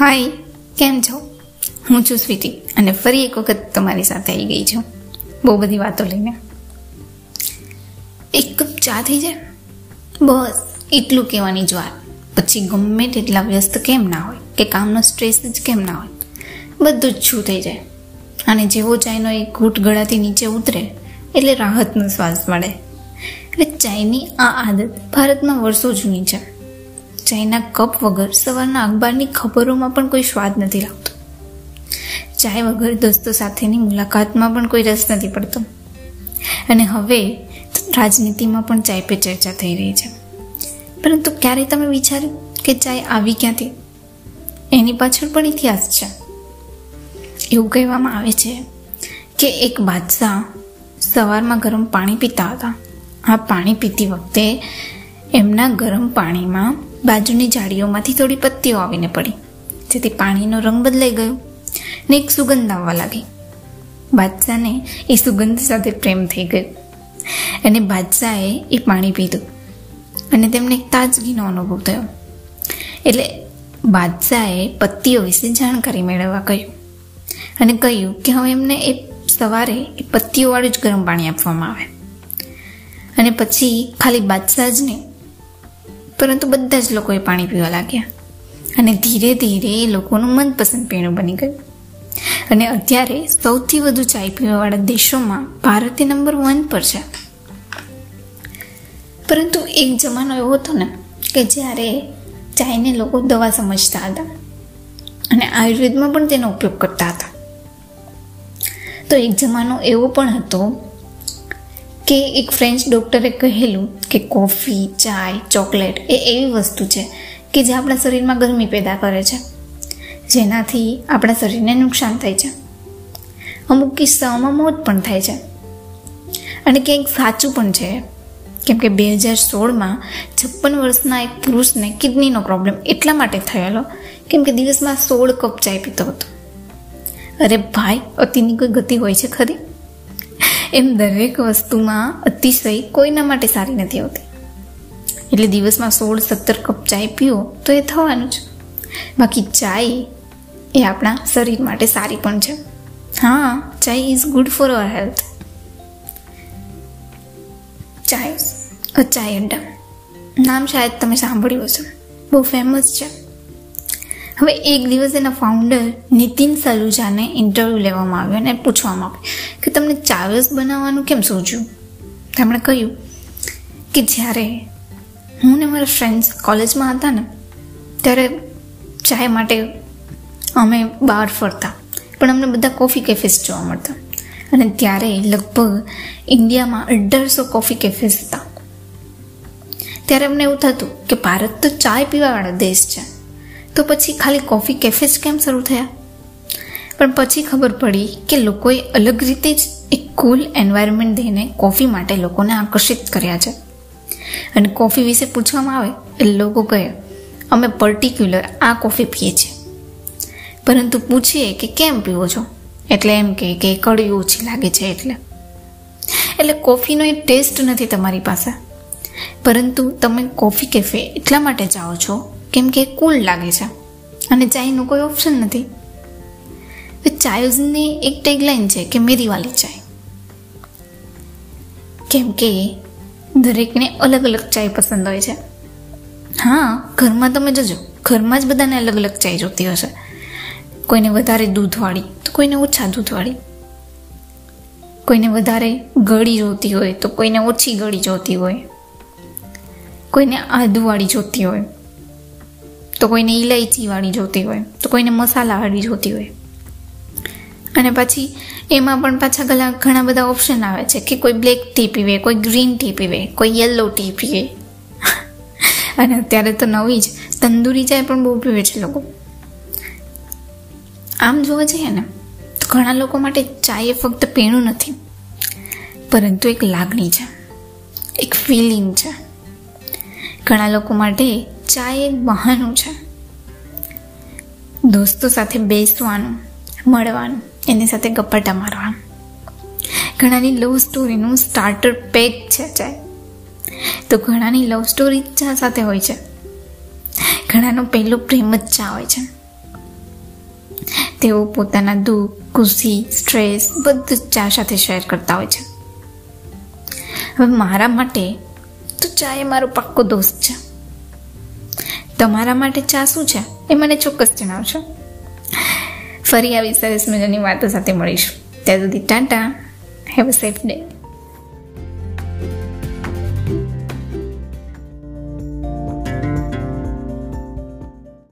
હાય, કેમ છો? હું છું સ્વીટી અને ફરી એક વખત તમારી સાથે આવી ગઈ છું. બહુ બધી વાતો લઈને. એક કપ ચા થઈ જાય? બસ, એટલું કહેવાની જ વાત પછી ગમે તેટલા વ્યસ્ત કેમ ના હોય, કે કામનો સ્ટ્રેસ જ કેમ ના હોય. બધું જ છું થઈ જાય. અને જેવો ચાયનો એક ઘૂંટ ગળાથી નીચે ઉતરે, એટલે રાહતનો શ્વાસ મળે. એટલે ચાયની આ આદત ભારતમાં વર્ષો જૂની છે. ચાયના કપ વગર સવારના અખબારની ખબરોમાં પણ કોઈ સ્વાદ નથી લાગતો. ચાય વગર દોસ્તો સાથેની મુલાકાતમાં પણ કોઈ રસ નથી પડતો. અને હવે રાજનીતિમાં પણ ચાય પે ચર્ચા થઈ રહી છે. પરંતુ ક્યારે તમે વિચાર્યું કે ચાય આવી ક્યાંથી? એની પાછળ પણ ઇતિહાસ છે. એવું કહેવામાં આવે છે કે એક બાદશાહ સવારમાં ગરમ પાણી પીતા હતા. આ પાણી પીતી વખતે એમના ગરમ પાણીમાં બાજુની ઝાડીઓમાંથી થોડી પત્તીઓ આવીને પડી. જેથી પાણીનો રંગ બદલાઈ ગયો ને એક સુગંધ આવવા લાગી. બાદશાહને એ સુગંધ સાથે પ્રેમ થઈ ગયો. અને બાદશાહે એ પાણી પીધું અને તેમને એક તાજગીનો અનુભવ થયો. એટલે બાદશાહે પત્તીઓ વિશે જાણકારી મેળવવા કહ્યું અને કહ્યું કે હવે એમને એ સવારે એ પત્તીઓવાળું જ ગરમ પાણી આપવામાં આવે. અને પછી ખાલી બાદશાહ જ નહીં પરંતુ બધા જ લોકોએ પાણી પીવા લાગ્યા. અને ધીરે ધીરે એ લોકોનું મનપસંદ પીણું બની ગયું. અને અત્યારે સૌથી વધુ ચાય પીવાવાળા દેશોમાં ભારતે નંબર વન પર છે. પરંતુ એક જમાનો એવો હતો ને કે જ્યારે ચાયને લોકો દવા સમજતા હતા અને આયુર્વેદમાં પણ તેનો ઉપયોગ કરતા હતા. તો એક જમાનો એવો પણ હતો કે એક ફ્રેન્ચ ડૉક્ટરે કહેલું કે કોફી ચાય ચોકલેટ એ એવી વસ્તુ છે કે જે આપણા શરીરમાં ગરમી પેદા કરે છે. જેનાથી આપણા શરીરને નુકસાન થાય છે. અમુક કિસ્સાઓમાં મોત પણ થાય છે. અને ક્યાંક સાચું પણ છે. કેમ કે બે હજાર સોળમાં છપ્પન વર્ષના એક પુરુષને કિડનીનો પ્રોબ્લેમ એટલા માટે થયેલો કેમ કે દિવસમાં સોળ કપ ચાય પીતો હતો. અરે ભાઈ, અતિની કોઈ ગતિ હોય છે ખરી? એમ દરેક વસ્તુમાં અતિશય કોઈના માટે સારી નથી હોતી. એટલે દિવસમાં સોળ, સત્તર કપ ચાય પીઓ તો એ થવાનું જ. બાકી ચાય એ આપણા શરીર માટે સારી પણ છે. હા, chai is good for our health chai chai adda. નામ શાયદ તમે સાંભળ્યું હશે. બહુ ફેમસ છે. હવે એક દિવસ એના ફાઉન્ડર નીતિન સલુજાને ઇન્ટરવ્યૂ લેવામાં આવ્યો અને પૂછવામાં આવ્યું કે તમને ચાવસ બનાવવાનું કેમ સૂચ્યું? તેમણે કહ્યું કે જ્યારે હું ને મારા ફ્રેન્ડ્સ કોલેજમાં હતા ને, ત્યારે ચાય માટે અમે બહાર ફરતા. પણ અમને બધા કોફી કેફેસ જોવા મળતા. અને ત્યારે લગભગ ઇન્ડિયામાં અઢારસો કોફી કેફેસ હતા. ત્યારે અમને એવું થતું કે ભારત તો ચાય પીવાવાળો દેશ છે. તો પછી ખાલી કોફી કેફે જ કેમ શરૂ થયા? પણ પછી ખબર પડી કે લોકોએ અલગ રીતે જ એક કુલ એન્વાયરમેન્ટ દઈને કોફી માટે લોકોને આકર્ષિત કર્યા છે. અને કોફી વિશે પૂછવામાં આવે એટલે લોકો કહે, અમે પર્ટિક્યુલર આ કોફી પીએ છીએ. પરંતુ પૂછીએ કે કેમ પીવો છો? એટલે એમ કહે કે કડવી ઓછી લાગે છે એટલે. એટલે કોફીનો એ ટેસ્ટ નથી તમારી પાસે. પરંતુ તમે કોફી કેફે એટલા માટે જાઓ છો કેમ કે કુલ લાગે છે. અને ચાયનું કોઈ ઓપ્શન નથી. ચાયુઝની એક ટેગલાઇન છે કે મેરી વાલી ચાય કેમ કે દરેકને અલગ અલગ ચાય પસંદ હોય છે. હા, ઘરમાં તમે જજો. ઘરમાં જ બધાને અલગ અલગ ચાય જોતી હશે કોઈને વધારે દૂધવાળી, તો કોઈને ઓછા દૂધવાળી. કોઈને વધારે ગળી જોતી હોય, તો કોઈને ઓછી ગળી જોતી હોય. કોઈને આદુવાળી જોતી હોય. તો કોઈને ઇલાયચીવાળી જોતી હોય, તો કોઈને મસાલાવાળી જોતી હોય. અને પછી એમાં પણ પાછા ગલા ઘણા બધા ઓપ્શન આવે છે કે કોઈ બ્લેક ટી પીવે, કોઈ ગ્રીન ટી પીવે, કોઈ યલો ટી પીવે. અને અત્યારે તો નવી જ, તંદૂરી ચાય પણ બહુ પીવે છે લોકો. આમ જોવા જઈએ ને, તો ઘણા લોકો માટે ચાય એ ફક્ત પીણું નથી, પરંતુ એક લાગણી છે, એક ફિલિંગ છે. ઘણા લોકો માટે ચાય એક બહાનું છે. દોસ્તો સાથે બેસવાનું, મળવાનું, એની સાથે ગપ્પાટા મારવાનું. ઘણાની લવ સ્ટોરીનું સ્ટાર્ટર પેક છે ચાય. તો ઘણાની લવ સ્ટોરી ચા સાથે હોય છે. ઘણાનો પહેલો પ્રેમ જ ચા હોય છે. તેઓ પોતાના દુઃખ, ખુશી સ્ટ્રેસ બધું જ ચા સાથે શેર કરતા હોય છે. હવે મારા માટે તો ચા એ મારો પાક્કો દોસ્ત છે. તમારા માટે ચા શું છે? એ મને ચોક્કસ જણાવશો. ફરી આવી સરસ મજાની વાતો સાથે મળીશું. ત્યાં સુધી tata. Have a safe day